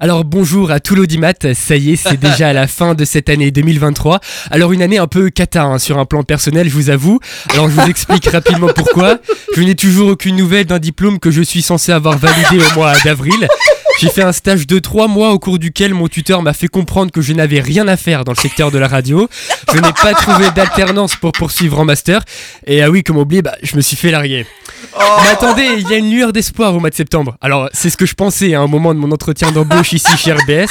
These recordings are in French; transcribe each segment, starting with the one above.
Alors bonjour à tout l'audimat, ça y est, c'est déjà à la fin de cette année 2023. Alors une année un peu cata hein, sur un plan personnel, je vous avoue. Alors je vous explique rapidement pourquoi. Je n'ai toujours aucune nouvelle d'un diplôme que je suis censé avoir validé au mois d'avril. J'ai fait un stage de 3 mois au cours duquel mon tuteur m'a fait comprendre que je n'avais rien à faire dans le secteur de la radio. Je n'ai pas trouvé d'alternance pour poursuivre en master. Et ah oui, comme oublié, bah, je me suis fait larguer. Mais attendez, il y a une lueur d'espoir au mois de septembre. Alors, c'est ce que je pensais à un moment de mon entretien d'embauche ici chez RBS.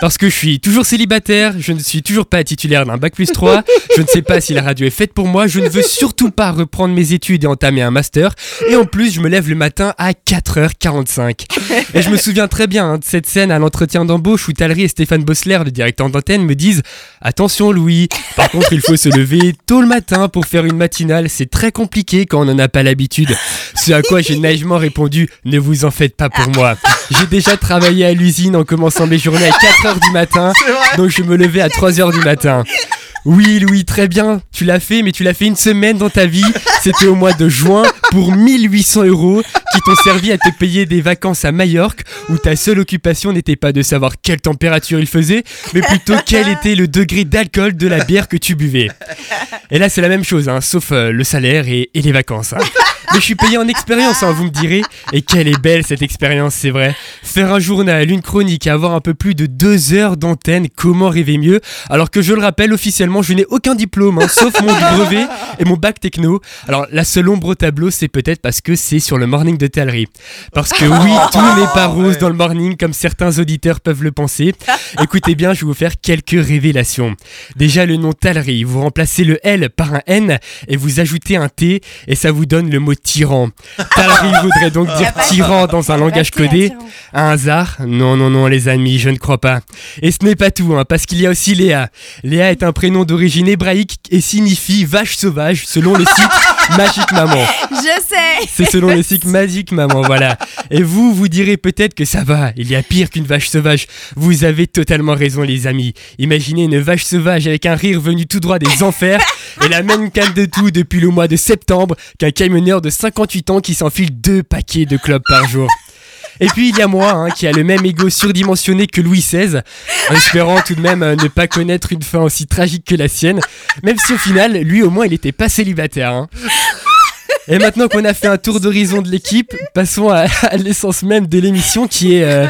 Parce que je suis toujours célibataire, je ne suis toujours pas titulaire d'un bac plus 3, je ne sais pas si la radio est faite pour moi, je ne veux surtout pas reprendre mes études et entamer un master. Et en plus, je me lève le matin à 4h45. Et je me souviens très bien hein, de cette scène à l'entretien d'embauche où Talry et Stéphane Bossler, le directeur d'antenne, me disent Attention Louis, par contre il faut se lever tôt le matin pour faire une matinale, c'est très compliqué quand on n'en a pas l'habitude. Ce à quoi j'ai naïvement répondu Ne vous en faites pas pour moi. J'ai déjà travaillé à l'usine en commençant mes journées à 4h du matin, donc je me levais à 3h du matin. Oui, Louis, très bien. Tu l'as fait, mais tu l'as fait une semaine dans ta vie. C'était au mois de juin pour 1800 euros qui t'ont servi à te payer des vacances à Majorque où ta seule occupation n'était pas de savoir quelle température il faisait, mais plutôt quel était le degré d'alcool de la bière que tu buvais. Et là, c'est la même chose, hein, sauf euh, le salaire et, et les vacances. hein. Mais je suis payé en expérience, hein, vous me direz. Et quelle est belle cette expérience, c'est vrai. Faire un journal, une chronique et avoir un peu plus de deux heures d'antenne, comment rêver mieux? Alors que je le rappelle, officiellement, je n'ai aucun diplôme, hein, sauf mon brevet et mon bac techno. Alors la seule ombre au tableau, c'est peut-être parce que c'est sur le morning de Talry. Parce que oui, tout n'est pas rose dans le morning, comme certains auditeurs peuvent le penser. Écoutez bien, je vais vous faire quelques révélations. Déjà, le nom Talry, vous remplacez le L par un N et vous ajoutez un T et ça vous donne le mot tyran. Talry voudrait donc dire tyran dans un langage codé. Un hasard Non, non, non, les amis, je ne crois pas. Et ce n'est pas tout, hein, parce qu'il y a aussi Léa. Léa est un prénom d'origine hébraïque et signifie vache sauvage selon le site Magique Maman. Je sais. C'est selon le site Magique Maman, voilà. Et vous, vous direz peut-être que ça va, il y a pire qu'une vache sauvage. Vous avez totalement raison, les amis. Imaginez une vache sauvage avec un rire venu tout droit des enfers et la même canne de tout depuis le mois de septembre qu'un camionneur de 58 ans qui s'enfile deux paquets de clopes par jour. Et puis il y a moi, hein, qui a le même ego surdimensionné que Louis XVI, espérant tout de même euh, ne pas connaître une fin aussi tragique que la sienne, même si au final, lui au moins, il n'était pas célibataire. hein. Et maintenant qu'on a fait un tour d'horizon de l'équipe, passons à, à l'essence même de l'émission qui est... euh,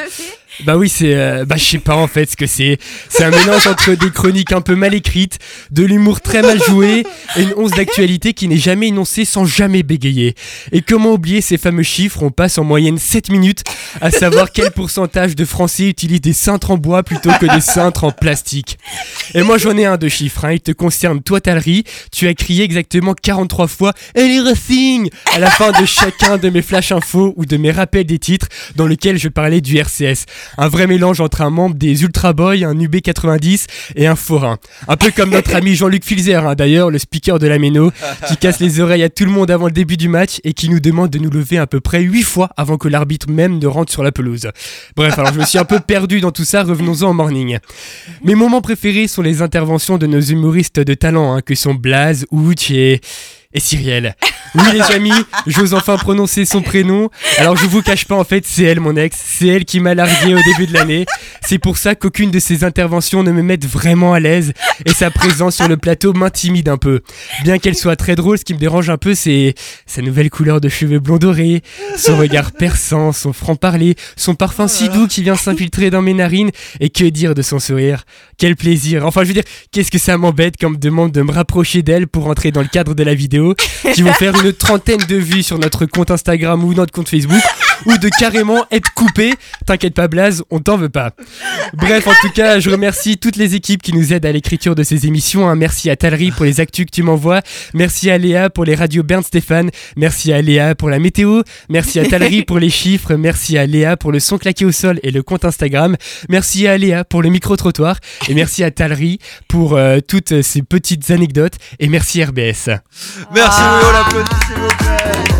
bah oui, c'est... euh, bah je sais pas en fait ce que c'est. C'est un mélange entre des chroniques un peu mal écrites, de l'humour très mal joué et une once d'actualité qui n'est jamais énoncée sans jamais bégayer. Et comment oublier ces fameux chiffres? On passe en moyenne 7 minutes à savoir quel pourcentage de Français utilisent des cintres en bois plutôt que des cintres en plastique. Et moi j'en ai un de chiffres, hein. il te concerne toi Talry. Tu as crié exactement 43 fois Anything à la fin de chacun de mes flash infos ou de mes rappels des titres dans lesquels je parlais du RCS. Un vrai mélange entre un membre des Ultra Boys, un UB90 et un forain. Un peu comme notre ami Jean-Luc Filzer, hein, d'ailleurs, le speaker de la Méno, qui casse les oreilles à tout le monde avant le début du match et qui nous demande de nous lever à peu près 8 fois avant que l'arbitre même ne rentre sur la pelouse. Bref, alors je me suis un peu perdu dans tout ça, revenons-en au morning. Mes moments préférés sont les interventions de nos humoristes de talent, hein, que sont Blaze, Ouch et... et Cyrielle. Oui les amis, j'ose enfin prononcer son prénom. Alors je vous cache pas en fait, c'est elle mon ex, c'est elle qui m'a largué au début de l'année. C'est pour ça qu'aucune de ses interventions ne me met vraiment à l'aise et sa présence sur le plateau m'intimide un peu. Bien qu'elle soit très drôle, ce qui me dérange un peu c'est sa nouvelle couleur de cheveux blond doré, son regard perçant, son franc-parler, son parfum si doux qui vient s'infiltrer dans mes narines et que dire de son sourire. Quel plaisir. Enfin je veux dire, qu'est-ce que ça m'embête quand on me demande de me rapprocher d'elle pour entrer dans le cadre de la vidéo? Qui vont faire une trentaine de vues sur notre compte Instagram ou notre compte Facebook ou de carrément être coupé. T'inquiète pas Blaze, on t'en veut pas. Bref, en tout cas, je remercie toutes les équipes qui nous aident à l'écriture de ces émissions. hein. Merci à Talry pour les actus que tu m'envoies. Merci à Léa pour les radios Bern Stéphane. Merci à Léa pour la météo. Merci à Talry pour les chiffres. Merci à Léa pour le son claqué au sol et le compte Instagram. Merci à Léa pour le micro-trottoir. Et merci à Talry pour euh, toutes ces petites anecdotes. Et merci RBS. Merci, on l'applaudit s'il vous plaît.